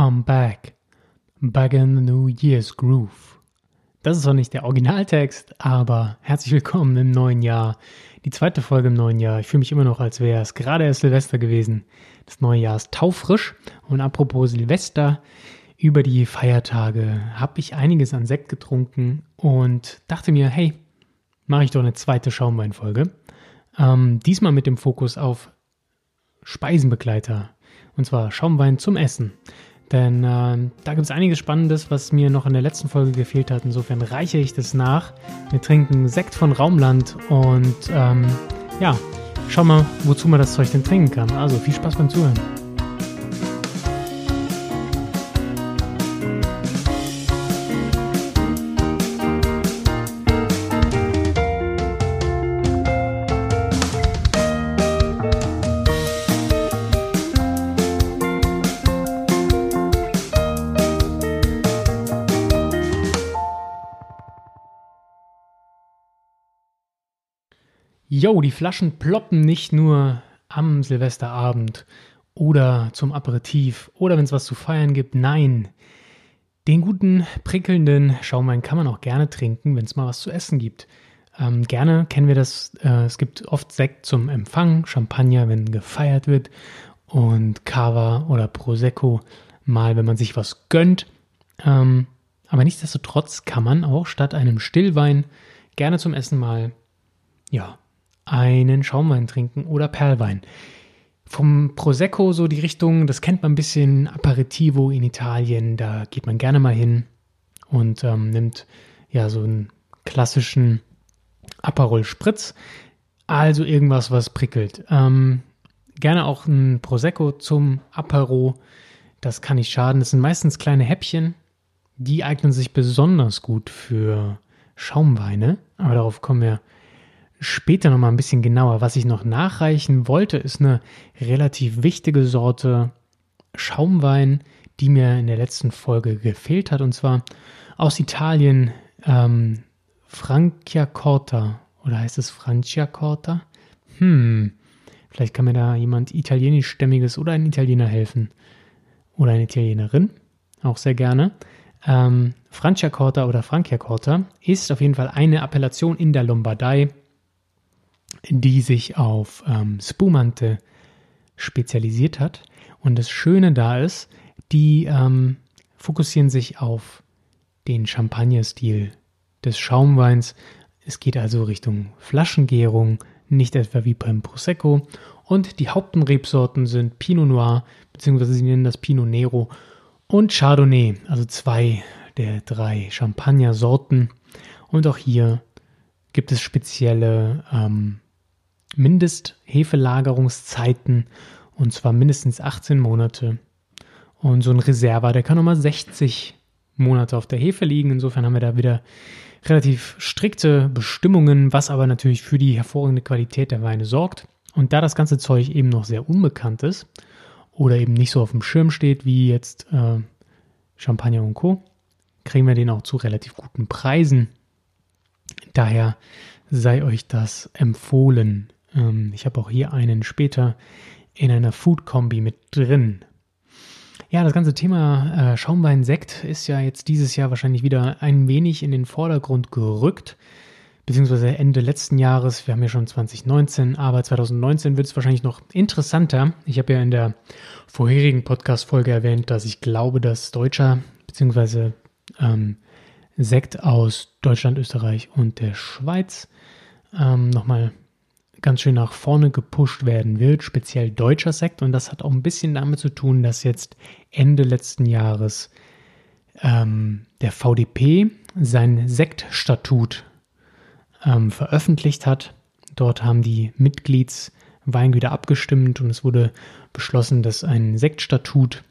I'm back. Back in the New Year's Groove. Das ist zwar nicht der Originaltext, aber herzlich willkommen im neuen Jahr. Die zweite Folge im neuen Jahr. Ich fühle mich immer noch, als wäre es gerade erst Silvester gewesen. Das neue Jahr ist taufrisch. Und apropos Silvester, über die Feiertage habe ich einiges an Sekt getrunken und dachte mir, hey, mache ich doch eine zweite Schaumweinfolge. Ähm, diesmal mit dem Fokus auf Speisenbegleiter. Und zwar Schaumwein zum Essen. Denn äh, da gibt es einiges Spannendes, was mir noch in der letzten Folge gefehlt hat. Insofern reiche ich das nach. Wir trinken Sekt von Raumland und ähm, ja, schau mal, wozu man das Zeug denn trinken kann. Also viel Spaß beim Zuhören. Yo, die Flaschen ploppen nicht nur am Silvesterabend oder zum Aperitif oder wenn es was zu feiern gibt. Nein, den guten, prickelnden Schaumwein kann man auch gerne trinken, wenn es mal was zu essen gibt. Ähm, gerne kennen wir das. Äh, es gibt oft Sekt zum Empfang, Champagner, wenn gefeiert wird und Cava oder Prosecco mal, wenn man sich was gönnt. Ähm, aber nichtsdestotrotz kann man auch statt einem Stillwein gerne zum Essen mal ja, einen Schaumwein trinken oder Perlwein. Vom Prosecco so die Richtung, das kennt man ein bisschen, Aperitivo in Italien, da geht man gerne mal hin und ähm, nimmt ja so einen klassischen Aperol Spritz, also irgendwas, was prickelt. Ähm, gerne auch ein Prosecco zum Apero, das kann nicht schaden. Das sind meistens kleine Häppchen, die eignen sich besonders gut für Schaumweine, aber darauf kommen wir später nochmal ein bisschen genauer. Was ich noch nachreichen wollte, ist eine relativ wichtige Sorte Schaumwein, die mir in der letzten Folge gefehlt hat, und zwar aus Italien ähm, Franciacorta. Oder heißt es Franciacorta? Hm, vielleicht kann mir da jemand italienischstämmiges oder ein Italiener helfen. Oder eine Italienerin, auch sehr gerne. Ähm, Franciacorta oder Franciacorta ist auf jeden Fall eine Appellation in der Lombardei die sich auf ähm, Spumante spezialisiert hat. Und das Schöne da ist, die ähm, fokussieren sich auf den Champagner-Stil des Schaumweins. Es geht also Richtung Flaschengärung, nicht etwa wie beim Prosecco. Und die Hauptrebsorten sind Pinot Noir, beziehungsweise sie nennen das Pinot Nero und Chardonnay, also zwei der drei Champagner-Sorten. Und auch hier gibt es spezielle ähm, Mindesthefelagerungszeiten und zwar mindestens 18 Monate. Und so ein Reserva, der kann nochmal 60 Monate auf der Hefe liegen. Insofern haben wir da wieder relativ strikte Bestimmungen, was aber natürlich für die hervorragende Qualität der Weine sorgt. Und da das ganze Zeug eben noch sehr unbekannt ist oder eben nicht so auf dem Schirm steht wie jetzt äh, Champagner und Co., kriegen wir den auch zu relativ guten Preisen. Daher sei euch das empfohlen. Ähm, ich habe auch hier einen später in einer Food-Kombi mit drin. Ja, das ganze Thema äh, Schaumwein-Sekt ist ja jetzt dieses Jahr wahrscheinlich wieder ein wenig in den Vordergrund gerückt, beziehungsweise Ende letzten Jahres. Wir haben ja schon 2019, aber 2019 wird es wahrscheinlich noch interessanter. Ich habe ja in der vorherigen Podcast-Folge erwähnt, dass ich glaube, dass Deutscher, beziehungsweise ähm, Sekt aus Deutschland, Österreich und der Schweiz ähm, nochmal ganz schön nach vorne gepusht werden wird, speziell deutscher Sekt. Und das hat auch ein bisschen damit zu tun, dass jetzt Ende letzten Jahres ähm, der VDP sein Sektstatut ähm, veröffentlicht hat. Dort haben die Mitgliedsweingüter abgestimmt und es wurde beschlossen, dass ein Sektstatut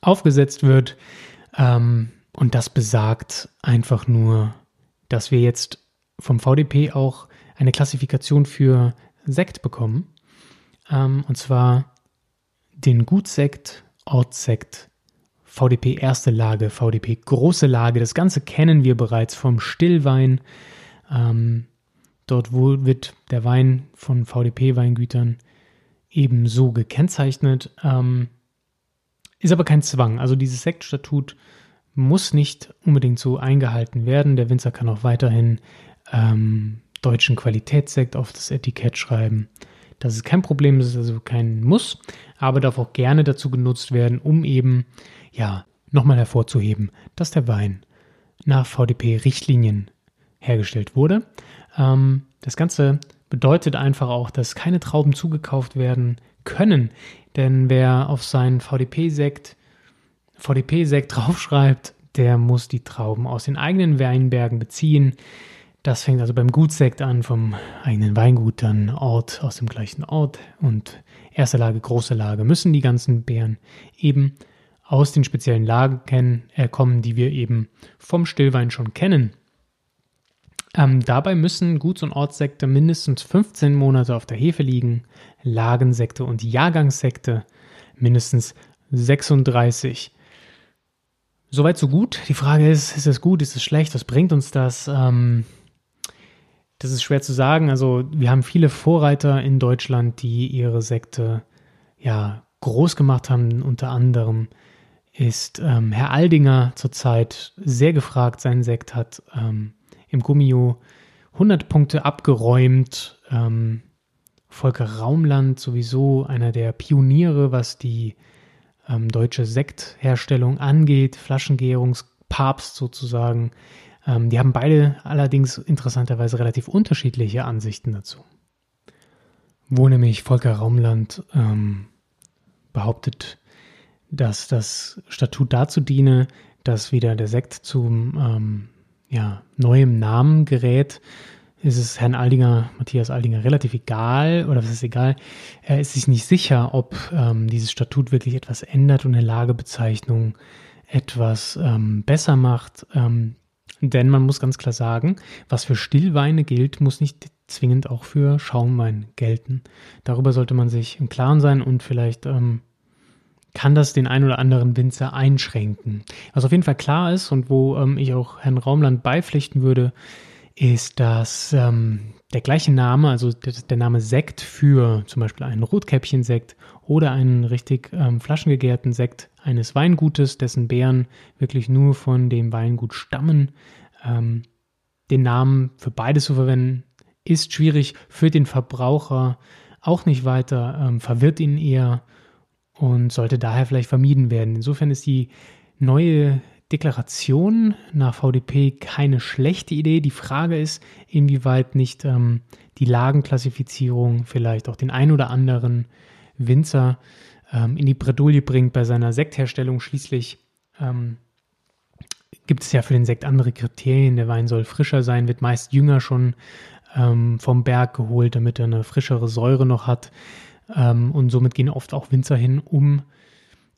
aufgesetzt wird. Ähm, und das besagt einfach nur, dass wir jetzt vom VDP auch eine Klassifikation für Sekt bekommen. Ähm, und zwar den Gutsekt, Ortssekt, VDP erste Lage, VDP große Lage. Das Ganze kennen wir bereits vom Stillwein. Ähm, dort wird der Wein von VDP-Weingütern ebenso gekennzeichnet. Ähm, Ist aber kein Zwang. Also dieses Sektstatut muss nicht unbedingt so eingehalten werden. Der Winzer kann auch weiterhin ähm, deutschen Qualitätssekt auf das Etikett schreiben. Das ist kein Problem, das ist also kein Muss, aber darf auch gerne dazu genutzt werden, um eben, ja, nochmal hervorzuheben, dass der Wein nach VDP-Richtlinien hergestellt wurde. Ähm, das Ganze bedeutet einfach auch, dass keine Trauben zugekauft werden können, denn wer auf seinen VDP-Sekt VDP-Sekt draufschreibt, der muss die Trauben aus den eigenen Weinbergen beziehen. Das fängt also beim Gutsekt an, vom eigenen Weingut, dann Ort aus dem gleichen Ort und erste Lage, große Lage müssen die ganzen Beeren eben aus den speziellen Lagen kennen, äh, kommen, die wir eben vom Stillwein schon kennen. Ähm, dabei müssen Guts- und Ortssekte mindestens 15 Monate auf der Hefe liegen, Lagensekte und Jahrgangssekte mindestens 36. Soweit so gut. Die Frage ist, ist es gut, ist es schlecht, was bringt uns das? Ähm, das ist schwer zu sagen. Also wir haben viele Vorreiter in Deutschland, die ihre Sekte ja groß gemacht haben. Unter anderem ist ähm, Herr Aldinger zurzeit sehr gefragt. Sein Sekt hat ähm, im Gummio 100 Punkte abgeräumt. Ähm, Volker Raumland sowieso einer der Pioniere, was die ähm, deutsche Sektherstellung angeht, Flaschengärungspapst sozusagen. Ähm, die haben beide allerdings interessanterweise relativ unterschiedliche Ansichten dazu. Wo nämlich Volker Raumland ähm, behauptet, dass das Statut dazu diene, dass wieder der Sekt zum ähm, ja, neuem Namen gerät, ist es Herrn Aldinger, Matthias Aldinger, relativ egal, oder was ist egal, er ist sich nicht sicher, ob ähm, dieses Statut wirklich etwas ändert und eine Lagebezeichnung etwas ähm, besser macht. Ähm, denn man muss ganz klar sagen, was für Stillweine gilt, muss nicht zwingend auch für Schaumwein gelten. Darüber sollte man sich im Klaren sein und vielleicht ähm, kann das den ein oder anderen Winzer einschränken. Was auf jeden Fall klar ist und wo ähm, ich auch Herrn Raumland beipflichten würde, ist, dass ähm, der gleiche Name, also der, Name Sekt für zum Beispiel einen Rotkäppchensekt oder einen richtig ähm, flaschengegärten Sekt eines Weingutes, dessen Beeren wirklich nur von dem Weingut stammen, ähm, den Namen für beides zu verwenden, ist schwierig für den Verbraucher auch nicht weiter, ähm, verwirrt ihn eher und sollte daher vielleicht vermieden werden. Insofern ist die neue Deklaration nach VDP keine schlechte Idee. Die Frage ist, inwieweit nicht ähm, die Lagenklassifizierung vielleicht auch den ein oder anderen Winzer ähm, in die Bredouille bringt bei seiner Sektherstellung. Schließlich ähm, gibt es ja für den Sekt andere Kriterien. Der Wein soll frischer sein, wird meist jünger schon ähm, vom Berg geholt, damit er eine frischere Säure noch hat. Ähm, und somit gehen oft auch Winzer hin, um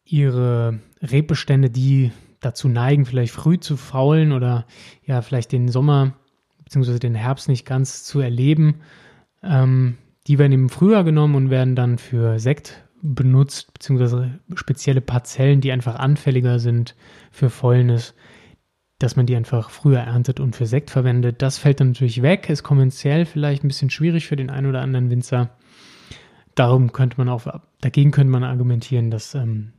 ihre Rebestände, die dazu neigen, vielleicht früh zu faulen oder ja, vielleicht den Sommer bzw. den Herbst nicht ganz zu erleben. Ähm, die werden eben früher genommen und werden dann für Sekt benutzt, beziehungsweise spezielle Parzellen, die einfach anfälliger sind für Fäulnis, dass man die einfach früher erntet und für Sekt verwendet. Das fällt dann natürlich weg, ist kommerziell vielleicht ein bisschen schwierig für den einen oder anderen Winzer. Darum könnte man auch, dagegen könnte man argumentieren, dass ähm,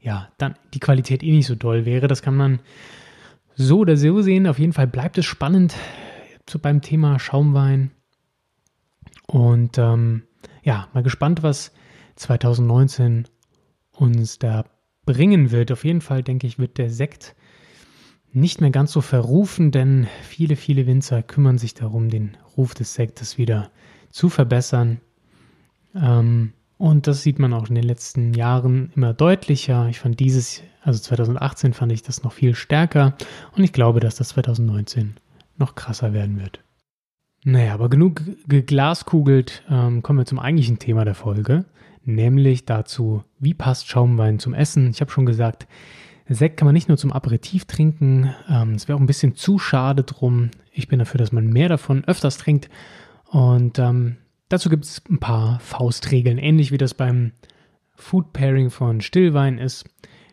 ja, dann die Qualität eh nicht so doll wäre. Das kann man so oder so sehen. Auf jeden Fall bleibt es spannend beim Thema Schaumwein. Und ähm, ja, mal gespannt, was 2019 uns da bringen wird. Auf jeden Fall, denke ich, wird der Sekt nicht mehr ganz so verrufen, denn viele, viele Winzer kümmern sich darum, den Ruf des Sektes wieder zu verbessern. Ähm, und das sieht man auch in den letzten Jahren immer deutlicher. Ich fand dieses, also 2018 fand ich das noch viel stärker und ich glaube, dass das 2019 noch krasser werden wird. Naja, aber genug geglaskugelt, ähm, kommen wir zum eigentlichen Thema der Folge, nämlich dazu, wie passt Schaumwein zum Essen. Ich habe schon gesagt, Sekt kann man nicht nur zum Aperitif trinken, ähm, es wäre auch ein bisschen zu schade drum. Ich bin dafür, dass man mehr davon öfters trinkt und ähm, Dazu gibt es ein paar Faustregeln. Ähnlich wie das beim Food Pairing von Stillwein ist,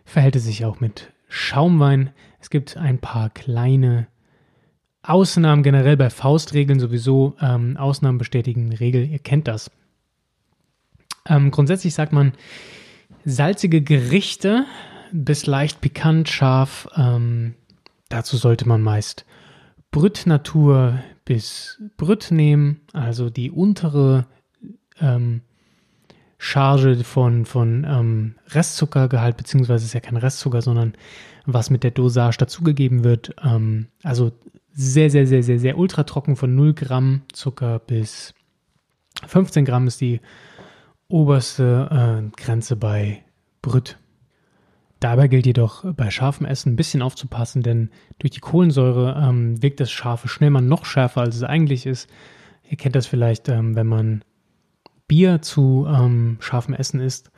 verhält es sich auch mit Schaumwein. Es gibt ein paar kleine Ausnahmen generell bei Faustregeln sowieso. Ähm, Ausnahmen bestätigen Regel, ihr kennt das. Ähm, grundsätzlich sagt man, salzige Gerichte bis leicht pikant, scharf. Ähm, dazu sollte man meist Brüt Natur bis Brüt nehmen, also die untere ähm, Charge von, von ähm, Restzuckergehalt, beziehungsweise ist ja kein Restzucker, sondern was mit der Dosage dazugegeben wird. Ähm, also sehr, sehr, sehr, sehr, sehr ultra trocken von 0 Gramm Zucker bis 15 Gramm ist die oberste äh, Grenze bei Brüt. Dabei gilt jedoch bei scharfem Essen ein bisschen aufzupassen, denn durch die Kohlensäure ähm, wirkt das Scharfe schnell mal noch schärfer, als es eigentlich ist. Ihr kennt das vielleicht, ähm, wenn man Bier zu ähm, scharfem Essen isst.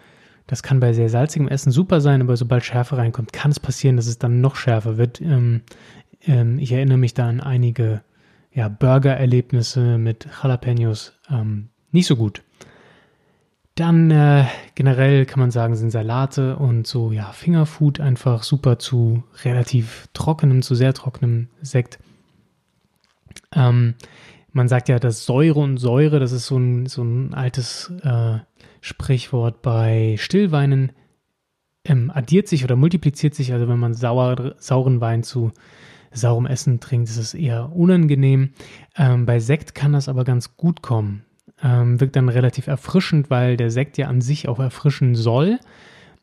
Das kann bei sehr salzigem Essen super sein, aber sobald Schärfe reinkommt, kann es passieren, dass es dann noch schärfer wird. Ähm, ähm, ich erinnere mich da an einige ja, Burger-Erlebnisse mit Jalapenos. Ähm, nicht so gut. Dann äh, generell kann man sagen, sind Salate und so ja Fingerfood einfach super zu relativ trockenem, zu sehr trockenem Sekt. Ähm, man sagt ja, dass Säure und Säure, das ist so ein, so ein altes äh, Sprichwort bei Stillweinen, ähm, addiert sich oder multipliziert sich. Also wenn man sauer, sauren Wein zu saurem Essen trinkt, ist es eher unangenehm. Ähm, bei Sekt kann das aber ganz gut kommen. Ähm, wirkt dann relativ erfrischend, weil der Sekt ja an sich auch erfrischen soll.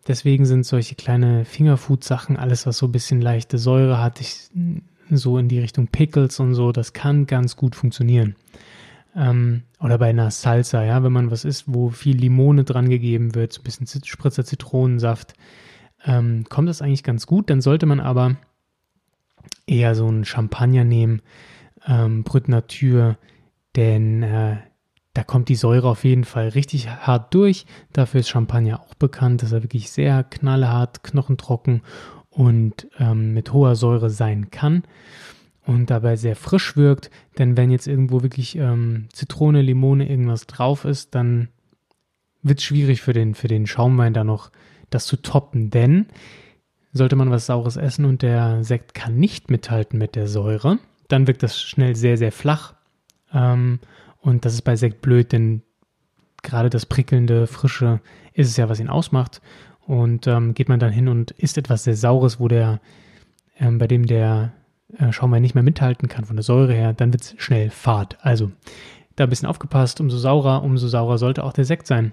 Deswegen sind solche kleine Fingerfood-Sachen, alles was so ein bisschen leichte Säure hat, ich, so in die Richtung Pickles und so, das kann ganz gut funktionieren. Ähm, oder bei einer Salsa, ja, wenn man was isst, wo viel Limone dran gegeben wird, so ein bisschen Spritzer Zitronensaft, ähm, kommt das eigentlich ganz gut. Dann sollte man aber eher so einen Champagner nehmen, ähm, Brut Nature, denn äh, da kommt die Säure auf jeden Fall richtig hart durch. Dafür ist Champagner auch bekannt, dass er wirklich sehr knallhart, knochentrocken und ähm, mit hoher Säure sein kann und dabei sehr frisch wirkt. Denn wenn jetzt irgendwo wirklich ähm, Zitrone, Limone, irgendwas drauf ist, dann wird es schwierig für den, für den Schaumwein da noch das zu toppen. Denn sollte man was Saures essen und der Sekt kann nicht mithalten mit der Säure, dann wirkt das schnell sehr, sehr flach. Ähm, und das ist bei Sekt blöd, denn gerade das prickelnde, frische ist es ja, was ihn ausmacht. Und ähm, geht man dann hin und isst etwas sehr Saures, wo der, ähm, bei dem der äh, Schaumwein nicht mehr mithalten kann von der Säure her, dann wird es schnell fad. Also da ein bisschen aufgepasst, umso saurer, umso saurer sollte auch der Sekt sein.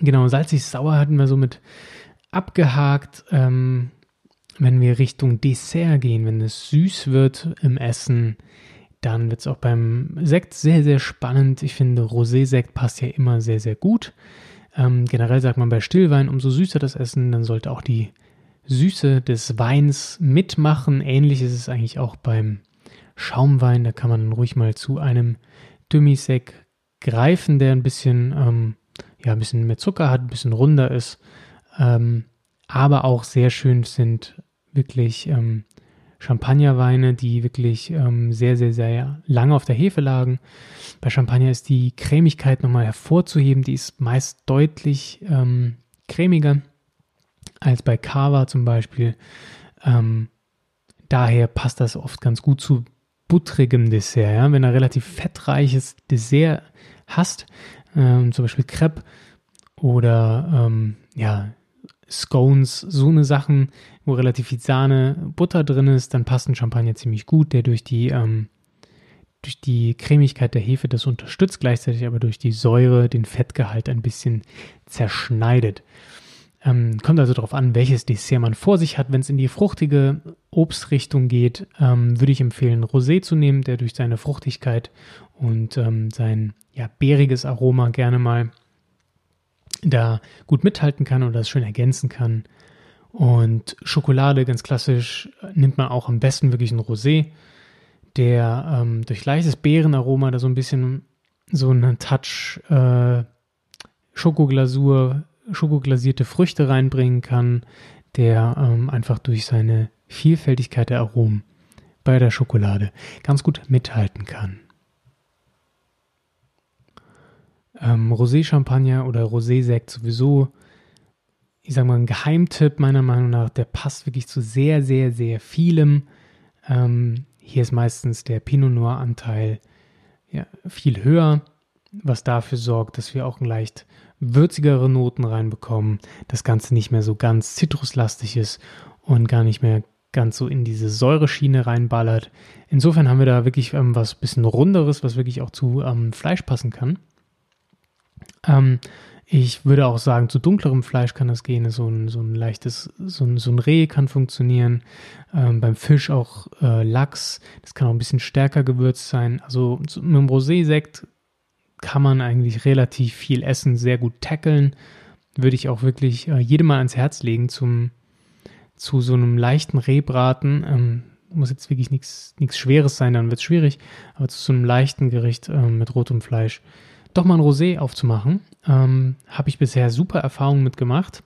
Genau, salzig-sauer hatten wir somit abgehakt. Ähm, wenn wir Richtung Dessert gehen, wenn es süß wird im Essen, dann wird es auch beim Sekt sehr, sehr spannend. Ich finde, Rosé-Sekt passt ja immer sehr, sehr gut. Ähm, generell sagt man bei Stillwein, umso süßer das Essen, dann sollte auch die Süße des Weins mitmachen. Ähnlich ist es eigentlich auch beim Schaumwein. Da kann man ruhig mal zu einem Demi-Sec greifen, der ein bisschen, ähm, ja, ein bisschen mehr Zucker hat, ein bisschen runder ist. Ähm, aber auch sehr schön sind wirklich ähm, Champagnerweine, die wirklich ähm, sehr, sehr, sehr lange auf der Hefe lagen. Bei Champagner ist die Cremigkeit nochmal hervorzuheben. Die ist meist deutlich ähm, cremiger als bei Cava zum Beispiel. Ähm, daher passt das oft ganz gut zu buttrigem Dessert. Ja? Wenn du relativ fettreiches Dessert hast, ähm, zum Beispiel Crepe oder ähm, ja, Scones, so eine Sachen, wo relativ viel Sahne, Butter drin ist, dann passt ein Champagner ziemlich gut, der durch die, ähm, durch die Cremigkeit der Hefe das unterstützt, gleichzeitig aber durch die Säure den Fettgehalt ein bisschen zerschneidet. Ähm, kommt also darauf an, welches Dessert man vor sich hat. Wenn es in die fruchtige Obstrichtung geht, ähm, würde ich empfehlen, Rosé zu nehmen, der durch seine Fruchtigkeit und ähm, sein ja, bäriges Aroma gerne mal da gut mithalten kann oder das schön ergänzen kann. Und Schokolade, ganz klassisch, nimmt man auch am besten wirklich ein Rosé, der ähm, durch leichtes Beerenaroma da so ein bisschen so einen Touch äh, Schokoglasur, schokoglasierte Früchte reinbringen kann, der ähm, einfach durch seine Vielfältigkeit der Aromen bei der Schokolade ganz gut mithalten kann. Ähm, Rosé-Champagner oder Rosé-Sekt sowieso, ich sag mal, ein Geheimtipp meiner Meinung nach, der passt wirklich zu sehr, sehr, sehr vielem. Ähm, hier ist meistens der Pinot Noir-Anteil ja, viel höher. was dafür sorgt, dass wir auch leicht würzigere Noten reinbekommen, das Ganze nicht mehr so ganz zitruslastig ist und gar nicht mehr ganz so in diese Säureschiene reinballert. Insofern haben wir da wirklich ähm, was bisschen runderes, was wirklich auch zu ähm, Fleisch passen kann. Ähm, ich würde auch sagen, zu dunklerem Fleisch kann das gehen. So ein, so ein leichtes, so ein, so ein Reh kann funktionieren. Ähm, beim Fisch auch äh, Lachs. Das kann auch ein bisschen stärker gewürzt sein. Also mit einem Rosé-Sekt kann man eigentlich relativ viel essen, sehr gut tackeln. Würde ich auch wirklich äh, jedem mal ans Herz legen zum, zu so einem leichten Rehbraten. Ähm, muss jetzt wirklich nichts Schweres sein, dann wird es schwierig. Aber zu so einem leichten Gericht äh, mit rotem Fleisch doch mal ein Rosé aufzumachen. Ähm, Habe ich bisher super Erfahrungen mitgemacht.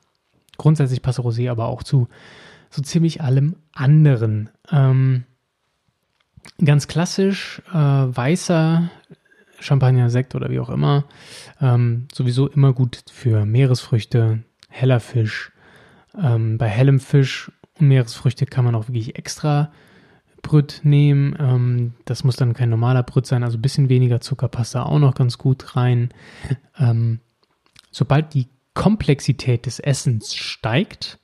Grundsätzlich passt Rosé aber auch zu so ziemlich allem anderen. Ähm, ganz klassisch äh, weißer Champagner, Sekt oder wie auch immer. Ähm, sowieso immer gut für Meeresfrüchte, heller Fisch. Ähm, bei hellem Fisch und Meeresfrüchte kann man auch wirklich extra Brüt nehmen. Ähm, das muss dann kein normaler Brüt sein, also ein bisschen weniger Zucker passt da auch noch ganz gut rein. Ähm, sobald die Komplexität des Essens steigt,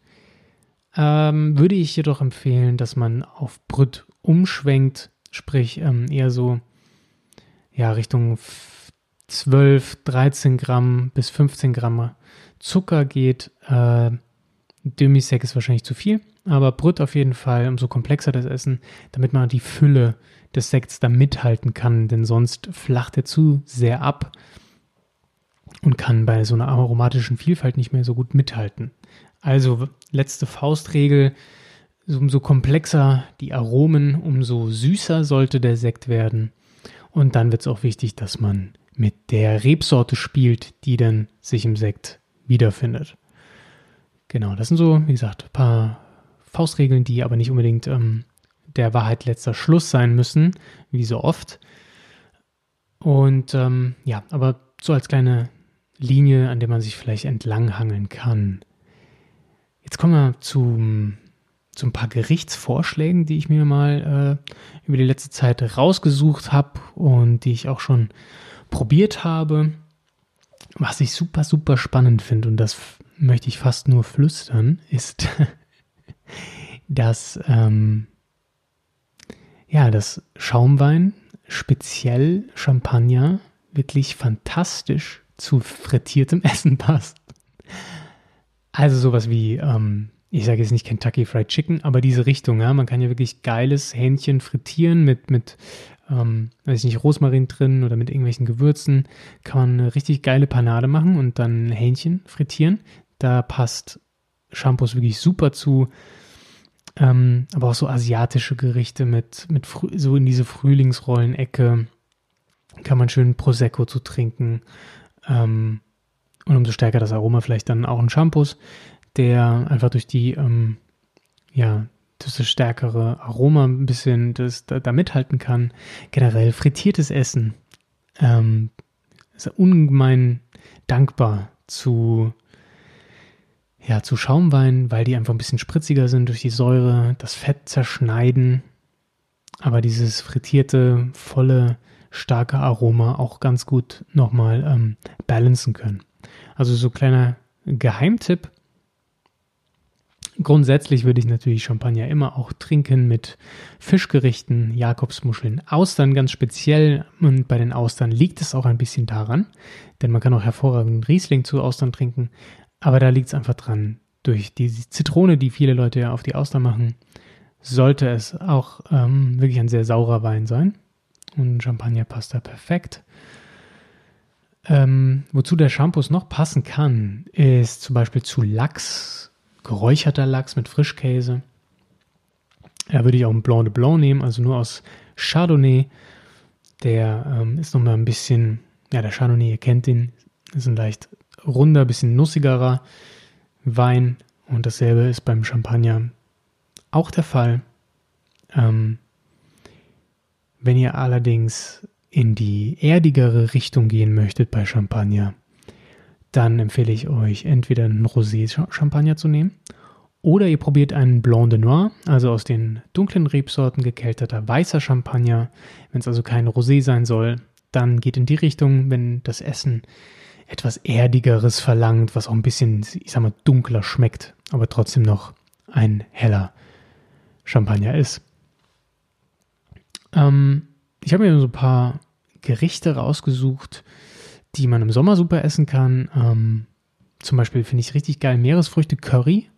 ähm, würde ich jedoch empfehlen, dass man auf Brüt umschwenkt, sprich ähm, eher so ja, Richtung 12, 13 Gramm bis 15 Gramm Zucker geht. Äh, Demisec ist wahrscheinlich zu viel. Aber Brüt auf jeden Fall, umso komplexer das Essen, damit man die Fülle des Sekts da mithalten kann, denn sonst flacht er zu sehr ab und kann bei so einer aromatischen Vielfalt nicht mehr so gut mithalten. Also letzte Faustregel, umso komplexer die Aromen, umso süßer sollte der Sekt werden. Und dann wird es auch wichtig, dass man mit der Rebsorte spielt, die dann sich im Sekt wiederfindet. Genau, das sind so, wie gesagt, ein paar Faustregeln, die aber nicht unbedingt ähm, der Wahrheit letzter Schluss sein müssen, wie so oft. Und ähm, ja, aber so als kleine Linie, an der man sich vielleicht entlanghangeln kann. Jetzt kommen wir zu, zu ein paar Gerichtsvorschlägen, die ich mir mal äh, über die letzte Zeit rausgesucht habe und die ich auch schon probiert habe. Was ich super, super spannend finde, und das möchte ich fast nur flüstern, ist dass ähm, ja, dass Schaumwein, speziell Champagner, wirklich fantastisch zu frittiertem Essen passt. Also sowas wie, ähm, ich sage jetzt nicht Kentucky Fried Chicken, aber diese Richtung, ja, man kann ja wirklich geiles Hähnchen frittieren mit, mit ähm, weiß ich nicht, Rosmarin drin oder mit irgendwelchen Gewürzen, kann man eine richtig geile Panade machen und dann Hähnchen frittieren. Da passt Shampoos wirklich super zu. Ähm, aber auch so asiatische Gerichte mit, mit so in diese Frühlingsrollen-Ecke kann man schön Prosecco zu trinken. Ähm, und umso stärker das Aroma vielleicht dann auch ein Shampoos, der einfach durch die, ähm, ja, das stärkere Aroma ein bisschen das, da, da mithalten kann. Generell frittiertes Essen ähm, ist ungemein dankbar zu ja, zu Schaumwein, weil die einfach ein bisschen spritziger sind durch die Säure, das Fett zerschneiden, aber dieses frittierte, volle, starke Aroma auch ganz gut nochmal ähm, balancen können. Also so kleiner Geheimtipp. Grundsätzlich würde ich natürlich Champagner immer auch trinken mit Fischgerichten, Jakobsmuscheln, Austern ganz speziell. Und bei den Austern liegt es auch ein bisschen daran, denn man kann auch hervorragend Riesling zu Austern trinken. Aber da liegt es einfach dran. Durch die Zitrone, die viele Leute ja auf die Auster machen, sollte es auch ähm, wirklich ein sehr saurer Wein sein. Und Champagner passt da perfekt. Ähm, wozu der Shampoos noch passen kann, ist zum Beispiel zu Lachs, geräucherter Lachs mit Frischkäse. Da würde ich auch einen Blanc de Blanc nehmen, also nur aus Chardonnay. Der ähm, ist nochmal ein bisschen, ja, der Chardonnay, ihr kennt den, ist ein leicht runder, bisschen nussigerer Wein. Und dasselbe ist beim Champagner auch der Fall. Ähm, wenn ihr allerdings in die erdigere Richtung gehen möchtet bei Champagner, dann empfehle ich euch entweder einen Rosé-Champagner zu nehmen oder ihr probiert einen Blanc de Noir, also aus den dunklen Rebsorten gekelterter weißer Champagner. Wenn es also kein Rosé sein soll, dann geht in die Richtung, wenn das Essen etwas Erdigeres verlangt, was auch ein bisschen, ich sag mal, dunkler schmeckt, aber trotzdem noch ein heller Champagner ist. Ähm, ich habe mir so ein paar Gerichte rausgesucht, die man im Sommer super essen kann. Ähm, zum Beispiel finde ich richtig geil Meeresfrüchte Curry,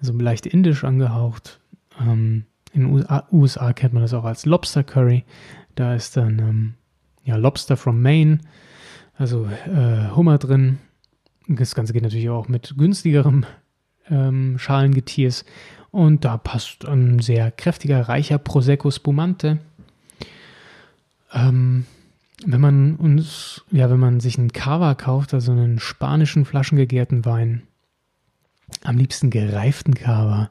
also leicht indisch angehaucht. Ähm, in den USA kennt man das auch als Lobster Curry. Da ist dann ähm, ja, Lobster from Maine, also äh, Hummer drin. Das Ganze geht natürlich auch mit günstigerem ähm, Schalengetiers. Und da passt ein sehr kräftiger, reicher Prosecco Spumante. Ähm, wenn man uns, ja, wenn man sich einen Cava kauft, also einen spanischen flaschengegärten Wein, am liebsten gereiften Cava,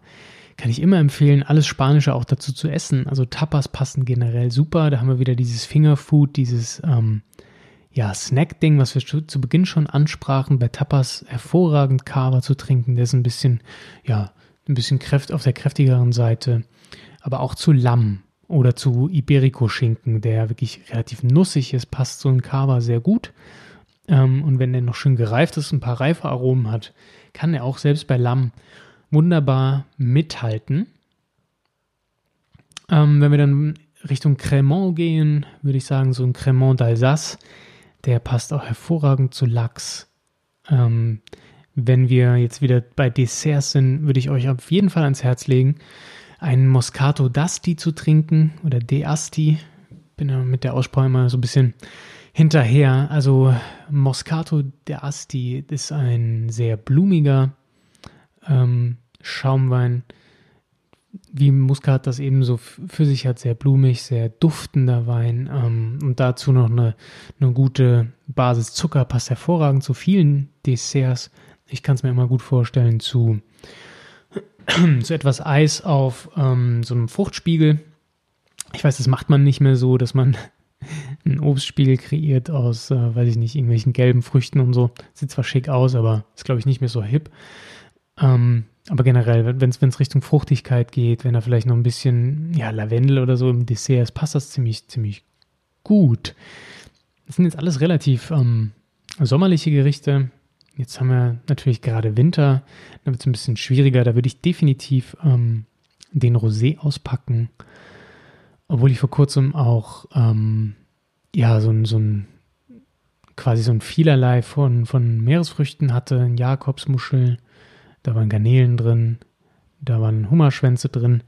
kann ich immer empfehlen, alles Spanische auch dazu zu essen. Also Tapas passen generell super. Da haben wir wieder dieses Fingerfood, dieses ähm, ja, Snack-Ding, was wir zu Beginn schon ansprachen. Bei Tapas hervorragend Cava zu trinken. Der ist ein bisschen, ja, ein bisschen kräft auf der kräftigeren Seite. Aber auch zu Lamm oder zu Iberico-Schinken, der wirklich relativ nussig ist, passt so ein Cava sehr gut. Ähm, und wenn der noch schön gereift ist, ein paar reife Aromen hat, kann er auch selbst bei Lamm wunderbar mithalten. Ähm, wenn wir dann Richtung Cremant gehen, würde ich sagen, so ein Cremant d'Alsace, der passt auch hervorragend zu Lachs. Ähm, wenn wir jetzt wieder bei Desserts sind, würde ich euch auf jeden Fall ans Herz legen, einen Moscato d'Asti zu trinken oder De Asti. Bin ja mit der Aussprache immer so ein bisschen hinterher. Also Moscato d'Asti ist ein sehr blumiger, ähm, Schaumwein, wie Muskat das eben so für sich hat, sehr blumig, sehr duftender Wein ähm, und dazu noch eine, eine gute Basis Zucker, passt hervorragend zu vielen Desserts. Ich kann es mir immer gut vorstellen zu, zu etwas Eis auf ähm, so einem Fruchtspiegel. Ich weiß, das macht man nicht mehr so, dass man einen Obstspiegel kreiert aus, äh, weiß ich nicht, irgendwelchen gelben Früchten und so. Sieht zwar schick aus, aber ist, glaube ich, nicht mehr so hip. Ähm, aber generell, wenn es Richtung Fruchtigkeit geht, wenn da vielleicht noch ein bisschen ja, Lavendel oder so im Dessert ist, passt das ziemlich, ziemlich gut. Das sind jetzt alles relativ ähm, sommerliche Gerichte. Jetzt haben wir natürlich gerade Winter, da wird es ein bisschen schwieriger. Da würde ich definitiv ähm, den Rosé auspacken. Obwohl ich vor kurzem auch ähm, ja so ein, so ein quasi so ein Vielerlei von, von Meeresfrüchten hatte, Jakobsmuschel, da waren Garnelen drin, da waren Hummerschwänze drin.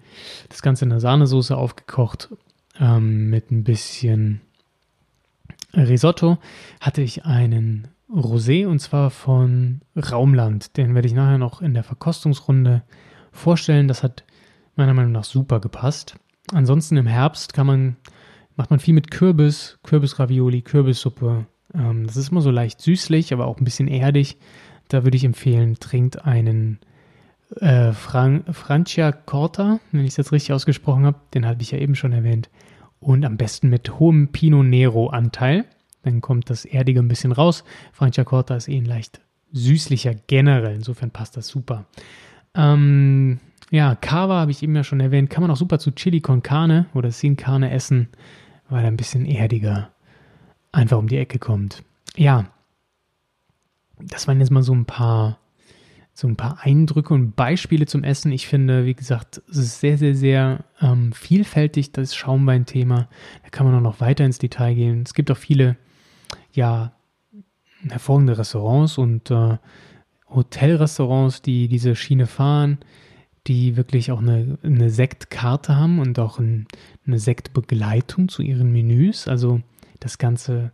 Das Ganze in der Sahnesoße aufgekocht ähm, mit ein bisschen Risotto. Hatte ich einen Rosé und zwar von Raumland. Den werde ich nachher noch in der Verkostungsrunde vorstellen. Das hat meiner Meinung nach super gepasst. Ansonsten im Herbst kann man, macht man viel mit Kürbis, Kürbisravioli, Kürbissuppe. Ähm, das ist immer so leicht süßlich, aber auch ein bisschen erdig. Da würde ich empfehlen, trinkt einen äh, Fran Francia Corta, wenn ich es jetzt richtig ausgesprochen habe. Den hatte ich ja eben schon erwähnt. Und am besten mit hohem Pinot Nero-Anteil. Dann kommt das Erdige ein bisschen raus. Francia Corta ist eh ein leicht süßlicher generell. Insofern passt das super. Ähm, ja, Cava habe ich eben ja schon erwähnt. Kann man auch super zu Chili con Carne oder Sin Carne essen, weil er ein bisschen erdiger einfach um die Ecke kommt. Ja, das waren jetzt mal so ein paar, so ein paar Eindrücke und Beispiele zum Essen. Ich finde, wie gesagt, es ist sehr, sehr, sehr ähm, vielfältig, das Schaumwein-Thema. Da kann man auch noch weiter ins Detail gehen. Es gibt auch viele, ja, hervorragende Restaurants und äh, Hotelrestaurants, die diese Schiene fahren, die wirklich auch eine, eine Sektkarte haben und auch ein, eine Sektbegleitung zu ihren Menüs. Also das Ganze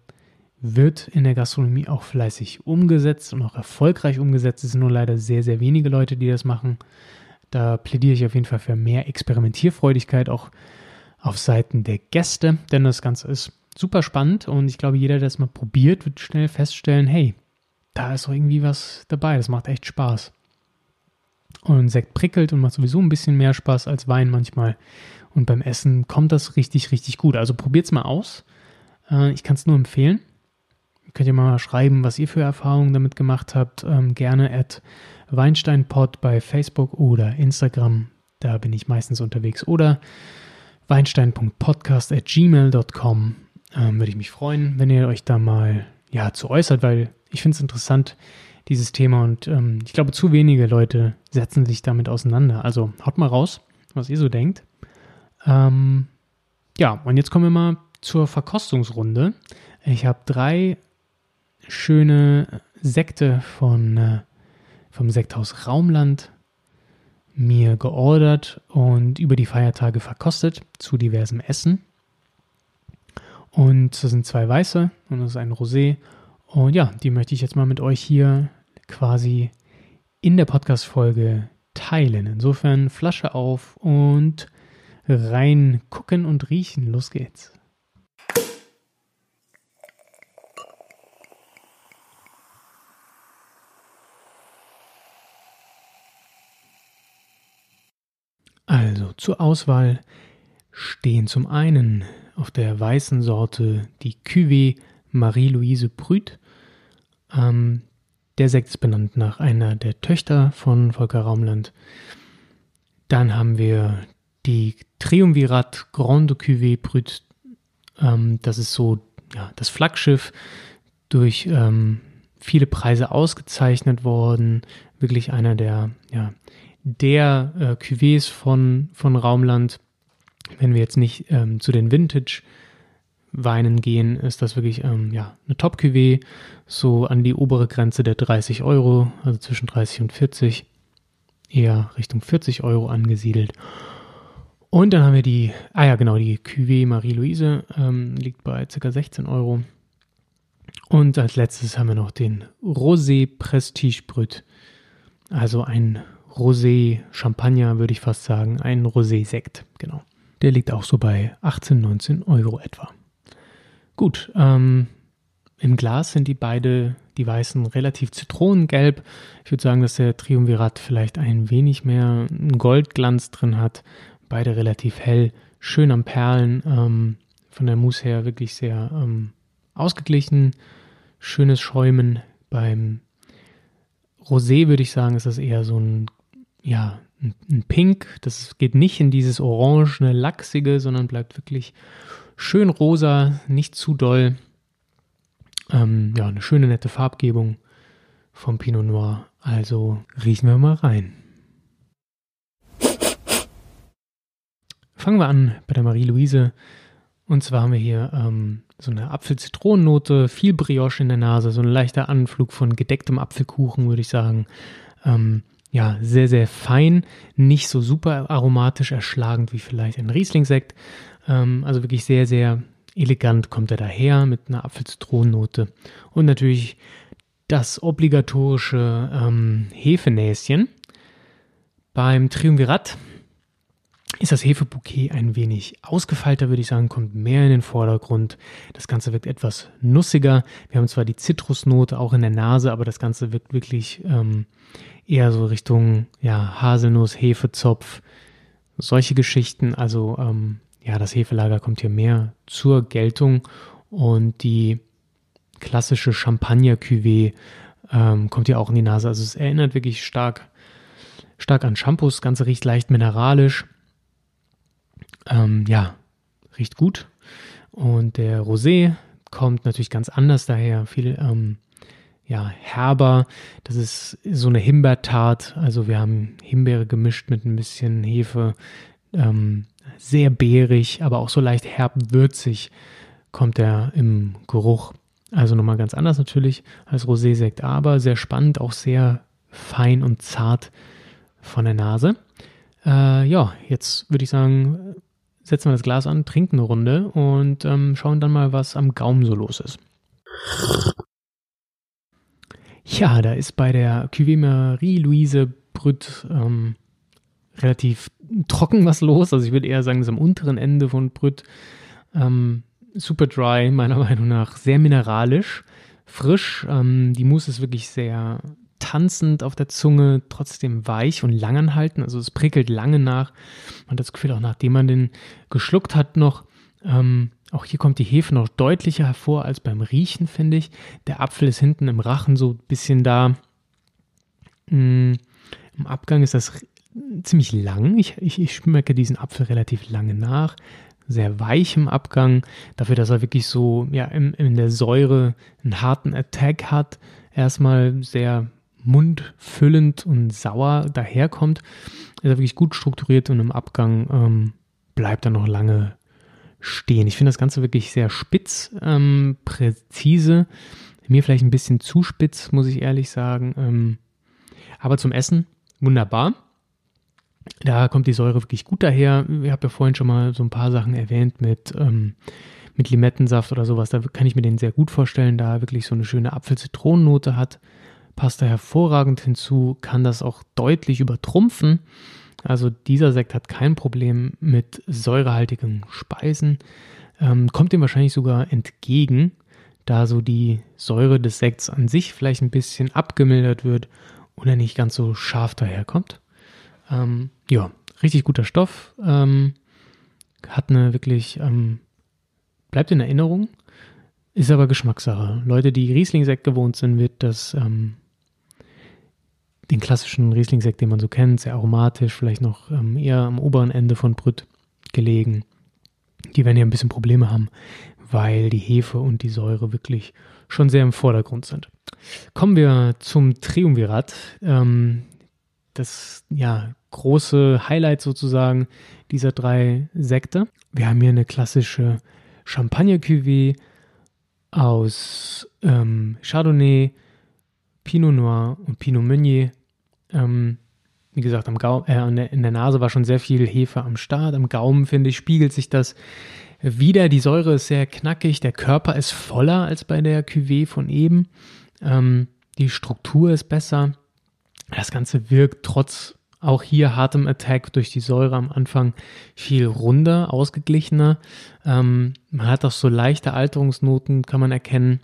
wird in der Gastronomie auch fleißig umgesetzt und auch erfolgreich umgesetzt. Es sind nur leider sehr, sehr wenige Leute, die das machen. Da plädiere ich auf jeden Fall für mehr Experimentierfreudigkeit auch auf Seiten der Gäste, denn das Ganze ist super spannend und ich glaube, jeder, der es mal probiert, wird schnell feststellen, hey, da ist doch irgendwie was dabei, das macht echt Spaß. Und Sekt prickelt und macht sowieso ein bisschen mehr Spaß als Wein manchmal. Und beim Essen kommt das richtig, richtig gut. Also probiert es mal aus. Äh, ich kann es nur empfehlen. Könnt ihr mal schreiben, was ihr für Erfahrungen damit gemacht habt. Ähm, gerne at Weinsteinpod bei Facebook oder Instagram. Da bin ich meistens unterwegs. Oder weinstein.podcast at gmail.com. Ähm, würde ich mich freuen, wenn ihr euch da mal ja, zu äußert, weil ich finde es interessant, dieses Thema. Und ähm, ich glaube, zu wenige Leute setzen sich damit auseinander. Also haut mal raus, was ihr so denkt. Ähm, ja, und jetzt kommen wir mal zur Verkostungsrunde. Ich habe drei schöne Sekte von, äh, vom Sekthaus Raumland mir geordert und über die Feiertage verkostet zu diversem Essen. Und das sind zwei weiße und das ist ein Rosé. Und ja, die möchte ich jetzt mal mit euch hier quasi in der Podcast-Folge teilen. Insofern Flasche auf und rein gucken und riechen. Los geht's. Also zur Auswahl stehen zum einen auf der weißen Sorte die Cuvée Marie-Louise Brüt. Ähm, der Sekt ist benannt nach einer der Töchter von Volker Raumland. Dann haben wir die Triumvirat Grande Cuvée Brüt. Ähm, das ist so ja, das Flaggschiff durch ähm, viele Preise ausgezeichnet worden. Wirklich einer der ja, der äh, Cuvées von, von Raumland. Wenn wir jetzt nicht ähm, zu den Vintage-Weinen gehen, ist das wirklich ähm, ja, eine Top-Cuvée, so an die obere Grenze der 30 Euro, also zwischen 30 und 40, eher Richtung 40 Euro angesiedelt. Und dann haben wir die, ah ja, genau, die Cuvée Marie-Louise ähm, liegt bei ca. 16 Euro. Und als letztes haben wir noch den Rosé Prestige Brut, also ein Rosé Champagner, würde ich fast sagen. Ein Rosé-Sekt, genau. Der liegt auch so bei 18, 19 Euro etwa. Gut, ähm, im Glas sind die beide, die weißen, relativ zitronengelb. Ich würde sagen, dass der Triumvirat vielleicht ein wenig mehr Goldglanz drin hat. Beide relativ hell, schön am Perlen. Ähm, von der Mousse her wirklich sehr ähm, ausgeglichen. Schönes Schäumen. Beim Rosé würde ich sagen, ist das eher so ein ja, ein, Pink. Das geht nicht in dieses orangene, lachsige, sondern bleibt wirklich schön rosa, nicht zu doll. Ähm, ja, eine schöne, nette Farbgebung vom Pinot Noir. Also riechen wir mal rein. Fangen wir an bei der Marie-Louise. Und zwar haben wir hier ähm, so eine Apfel-Zitronennote, viel Brioche in der Nase, so ein leichter Anflug von gedecktem Apfelkuchen, würde ich sagen. Ähm, ja, sehr, sehr fein, nicht so super aromatisch erschlagend wie vielleicht ein Rieslingsekt. Ähm, also wirklich sehr, sehr elegant kommt er daher mit einer Apfel-Zitronennote. Und natürlich das obligatorische ähm, Hefenäschen. Beim Triumvirat ist das Hefebouquet ein wenig ausgefeilter, würde ich sagen, kommt mehr in den Vordergrund. Das Ganze wirkt etwas nussiger. Wir haben zwar die Zitrusnote auch in der Nase, aber das Ganze wirkt wirklich ähm, eher so Richtung ja, Haselnuss, Hefezopf, solche Geschichten. Also ähm, ja, das Hefelager kommt hier mehr zur Geltung und die klassische Champagner-Cuvée ähm, kommt hier auch in die Nase. Also es erinnert wirklich stark, stark an Shampoos. Das Ganze riecht leicht mineralisch. Ähm, ja, riecht gut. Und der Rosé kommt natürlich ganz anders daher. Viel ähm, ja, herber. Das ist so eine Himbeertart. Also wir haben Himbeere gemischt mit ein bisschen Hefe. Ähm, sehr beerig, aber auch so leicht herb würzig kommt er im Geruch. Also nochmal ganz anders natürlich als Rosé-Sekt, aber sehr spannend, auch sehr fein und zart von der Nase. Äh, ja, jetzt würde ich sagen, setzen wir das Glas an, trinken eine Runde und ähm, schauen dann mal, was am Gaumen so los ist. Ja, da ist bei der Cuvée Marie-Louise Brüt ähm, relativ trocken was los. Also ich würde eher sagen, das ist am unteren Ende von Brüt. Ähm, super dry, meiner Meinung nach. Sehr mineralisch, frisch. Ähm, die Mousse ist wirklich sehr tanzend auf der Zunge, trotzdem weich und langanhaltend. Also es prickelt lange nach. Man hat das Gefühl, auch nachdem man den geschluckt hat, noch ähm, auch hier kommt die Hefe noch deutlicher hervor als beim Riechen, finde ich. Der Apfel ist hinten im Rachen so ein bisschen da. Mm, Im Abgang ist das ziemlich lang. Ich, ich, ich schmecke diesen Apfel relativ lange nach. sehr weichem Abgang, dafür, dass er wirklich so ja, in, in der Säure einen harten Attack hat, erstmal sehr mundfüllend und sauer daherkommt, ist er wirklich gut strukturiert und im Abgang ähm, bleibt er noch lange stehen. Ich finde das Ganze wirklich sehr spitz, ähm, präzise. Mir vielleicht ein bisschen zu spitz, muss ich ehrlich sagen. Ähm, aber zum Essen wunderbar. Da kommt die Säure wirklich gut daher. Ich habe ja vorhin schon mal so ein paar Sachen erwähnt mit, ähm, mit Limettensaft oder sowas. Da kann ich mir den sehr gut vorstellen, da er wirklich so eine schöne Apfel-Zitronennote hat. Passt da hervorragend hinzu, kann das auch deutlich übertrumpfen. Also dieser Sekt hat kein Problem mit säurehaltigen Speisen. Ähm, kommt dem wahrscheinlich sogar entgegen, da so die Säure des Sekts an sich vielleicht ein bisschen abgemildert wird und er nicht ganz so scharf daherkommt. Ähm, ja, richtig guter Stoff. Ähm, hat eine wirklich, ähm, bleibt in Erinnerung, ist aber Geschmackssache. Leute, die Riesling-Sekt gewohnt sind, wird das ähm, den klassischen Riesling-Sekt, den man so kennt, sehr aromatisch, vielleicht noch ähm, eher am oberen Ende von Brüt gelegen. Die werden ja ein bisschen Probleme haben, weil die Hefe und die Säure wirklich schon sehr im Vordergrund sind. Kommen wir zum Triumvirat. Ähm, das ja, große Highlight sozusagen dieser drei Sekte. Wir haben hier eine klassische Champagner-Cuvée aus ähm, Chardonnay, Pinot Noir und Pinot Meunier. Ähm, wie gesagt, am Gau äh, in der Nase war schon sehr viel Hefe am Start. Am Gaumen, finde ich, spiegelt sich das wieder. Die Säure ist sehr knackig. Der Körper ist voller als bei der Cuvée von eben. Ähm, die Struktur ist besser. Das Ganze wirkt trotz auch hier hartem Attack durch die Säure am Anfang viel runder, ausgeglichener. Ähm, man hat auch so leichte Alterungsnoten, kann man erkennen.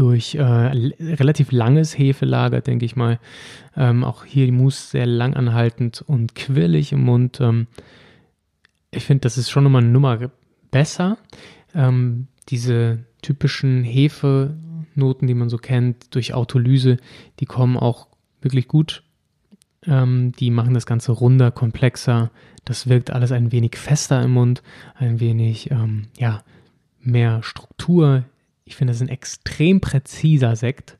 Durch äh, relativ langes Hefelager, denke ich mal. Ähm, auch hier die Mousse sehr langanhaltend und quirlig im Mund. Ähm, ich finde, das ist schon nochmal eine Nummer besser. Ähm, diese typischen Hefe Noten, die man so kennt, durch Autolyse, die kommen auch wirklich gut. Ähm, die machen das Ganze runder, komplexer. Das wirkt alles ein wenig fester im Mund, ein wenig, ähm, ja, mehr Struktur. Ich finde, das ist ein extrem präziser Sekt.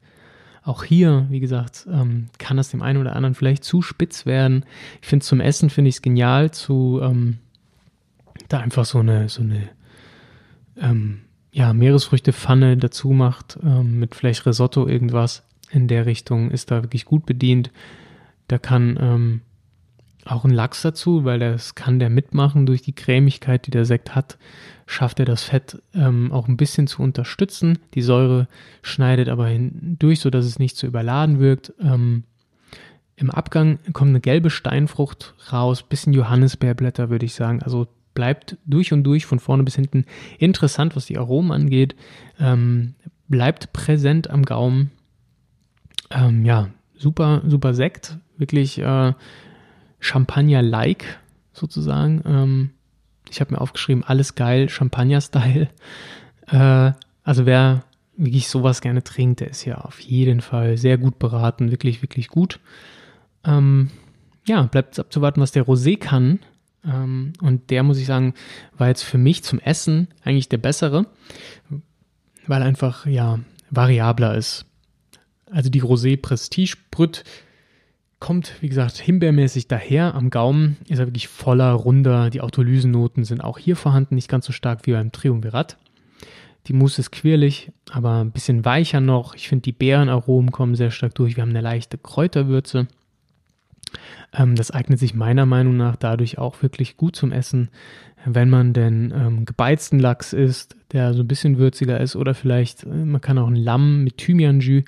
Auch hier, wie gesagt, ähm, kann das dem einen oder anderen vielleicht zu spitz werden. Ich finde zum Essen finde ich es genial, zu ähm, da einfach so eine so eine ähm, ja, Meeresfrüchtepfanne dazu macht, ähm, mit vielleicht Risotto irgendwas in der Richtung, ist da wirklich gut bedient. Da kann ähm, auch ein Lachs dazu, weil das kann der mitmachen durch die Cremigkeit, die der Sekt hat, schafft er das Fett ähm, auch ein bisschen zu unterstützen. Die Säure schneidet aber hindurch, sodass es nicht zu überladen wirkt. Ähm, Im Abgang kommt eine gelbe Steinfrucht raus, bisschen Johannisbeerblätter, würde ich sagen. Also bleibt durch und durch von vorne bis hinten interessant, was die Aromen angeht. Ähm, bleibt präsent am Gaumen. Ähm, ja, super, super Sekt. Wirklich äh, Champagner-like sozusagen. Ähm, ich habe mir aufgeschrieben, alles geil, Champagner-Style. Äh, also wer wirklich sowas gerne trinkt, der ist ja auf jeden Fall sehr gut beraten, wirklich, wirklich gut. Ähm, ja, bleibt abzuwarten, was der Rosé kann. Ähm, und der, muss ich sagen, war jetzt für mich zum Essen eigentlich der bessere, weil einfach, ja, variabler ist. Also die Rosé Prestige Brüt kommt, wie gesagt, himbeermäßig daher. Am Gaumen ist er wirklich voller, runder. Die Autolysennoten sind auch hier vorhanden, nicht ganz so stark wie beim Triumvirat. Die Mousse ist quirlig, aber ein bisschen weicher noch. Ich finde, die Beerenaromen kommen sehr stark durch. Wir haben eine leichte Kräuterwürze. Ähm, das eignet sich meiner Meinung nach dadurch auch wirklich gut zum Essen, wenn man denn ähm, gebeizten Lachs isst, der so ein bisschen würziger ist oder vielleicht, äh, man kann auch ein Lamm mit Thymian-Jus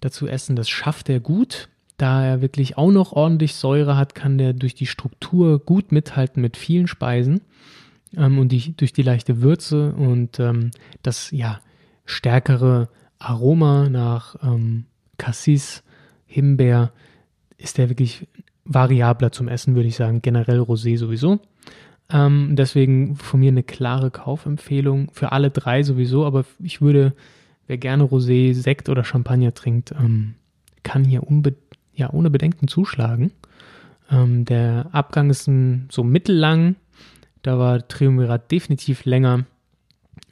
dazu essen. Das schafft er gut. Da er wirklich auch noch ordentlich Säure hat, kann der durch die Struktur gut mithalten mit vielen Speisen ähm, und die, durch die leichte Würze und ähm, das ja stärkere Aroma nach ähm, Cassis, Himbeer ist der wirklich variabler zum Essen, würde ich sagen. Generell Rosé sowieso. Ähm, deswegen von mir eine klare Kaufempfehlung für alle drei sowieso, aber ich würde, wer gerne Rosé, Sekt oder Champagner trinkt, ähm, kann hier ja, ohne Bedenken zuschlagen. Ähm, der Abgang ist ein, so mittellang. Da war Triumvirat definitiv länger,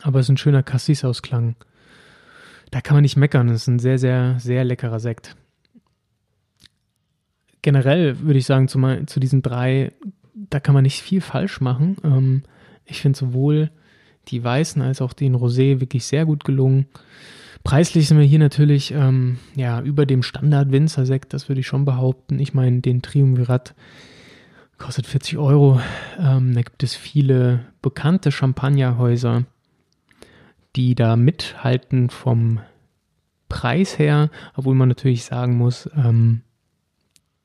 aber es ist ein schöner Cassis-Ausklang. Da kann man nicht meckern. Es ist ein sehr, sehr, sehr leckerer Sekt. Generell würde ich sagen, zu, zu diesen drei, da kann man nicht viel falsch machen. Ähm, ich finde sowohl die Weißen als auch den Rosé wirklich sehr gut gelungen. Preislich sind wir hier natürlich ähm, ja, über dem Standard-Winzer-Sekt, das würde ich schon behaupten. Ich meine, den Triumvirat kostet 40 Euro. Ähm, da gibt es viele bekannte Champagnerhäuser, die da mithalten vom Preis her, obwohl man natürlich sagen muss, ähm,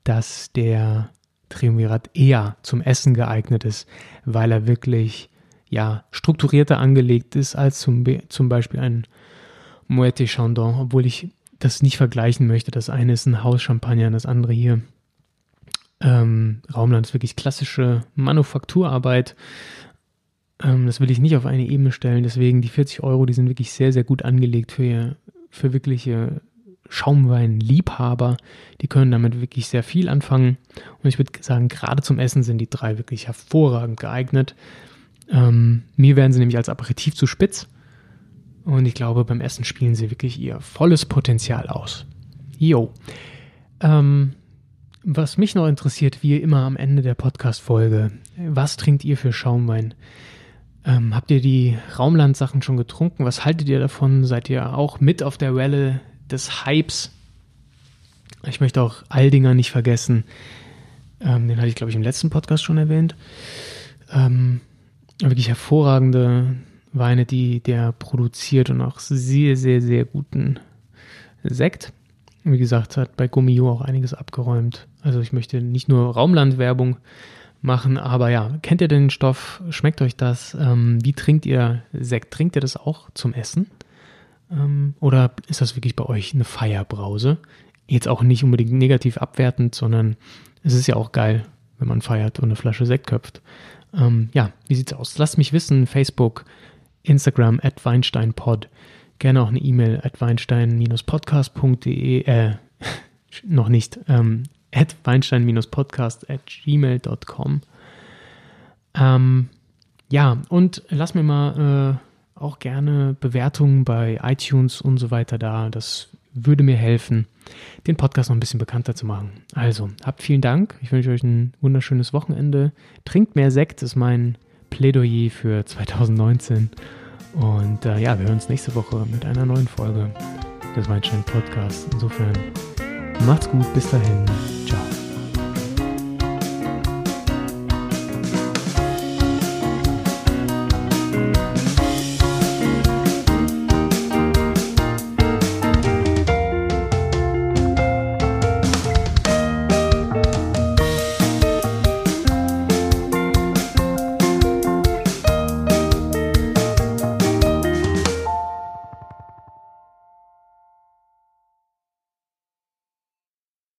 dass der Triumvirat eher zum Essen geeignet ist, weil er wirklich ja, strukturierter angelegt ist als zum, zum Beispiel ein Moët Chandon, obwohl ich das nicht vergleichen möchte. Das eine ist ein Hauschampagner, das andere hier ähm, Raumland ist wirklich klassische Manufakturarbeit. Ähm, das will ich nicht auf eine Ebene stellen. Deswegen die 40 Euro, die sind wirklich sehr, sehr gut angelegt für, für wirkliche Schaumweinliebhaber. Die können damit wirklich sehr viel anfangen. Und ich würde sagen, gerade zum Essen sind die drei wirklich hervorragend geeignet. Ähm, mir werden sie nämlich als Aperitif zu spitz. Und ich glaube, beim Essen spielen sie wirklich ihr volles Potenzial aus. Jo. Ähm, was mich noch interessiert, wie immer am Ende der Podcast-Folge, was trinkt ihr für Schaumwein? Ähm, habt ihr die Raumland-Sachen schon getrunken? Was haltet ihr davon? Seid ihr auch mit auf der Welle des Hypes? Ich möchte auch Aldinger nicht vergessen. Ähm, den hatte ich, glaube ich, im letzten Podcast schon erwähnt. Ähm, wirklich hervorragende Weine, die der produziert und auch sehr, sehr, sehr guten Sekt. Wie gesagt, hat bei Gummio auch einiges abgeräumt. Also ich möchte nicht nur Raumlandwerbung machen, aber ja, kennt ihr den Stoff? Schmeckt euch das? Ähm, wie trinkt ihr Sekt? Trinkt ihr das auch zum Essen? Ähm, oder ist das wirklich bei euch eine Feierbrause? Jetzt auch nicht unbedingt negativ abwertend, sondern es ist ja auch geil, wenn man feiert und eine Flasche Sekt köpft. Ähm, ja, wie sieht's aus? Lasst mich wissen, Facebook, Instagram, at WeinsteinPod. Gerne auch eine E-Mail at weinstein-podcast.de, äh, noch nicht, ähm, at weinstein-podcast at gmail.com. Ähm, ja, und lass mir mal äh, auch gerne Bewertungen bei iTunes und so weiter da. Das würde mir helfen, den Podcast noch ein bisschen bekannter zu machen. Also, habt vielen Dank. Ich wünsche euch ein wunderschönes Wochenende. Trinkt mehr Sekt, ist mein Plädoyer für 2019. Und äh, ja, wir hören uns nächste Woche mit einer neuen Folge des Weinstein Podcasts. Insofern macht's gut, bis dahin. Ciao.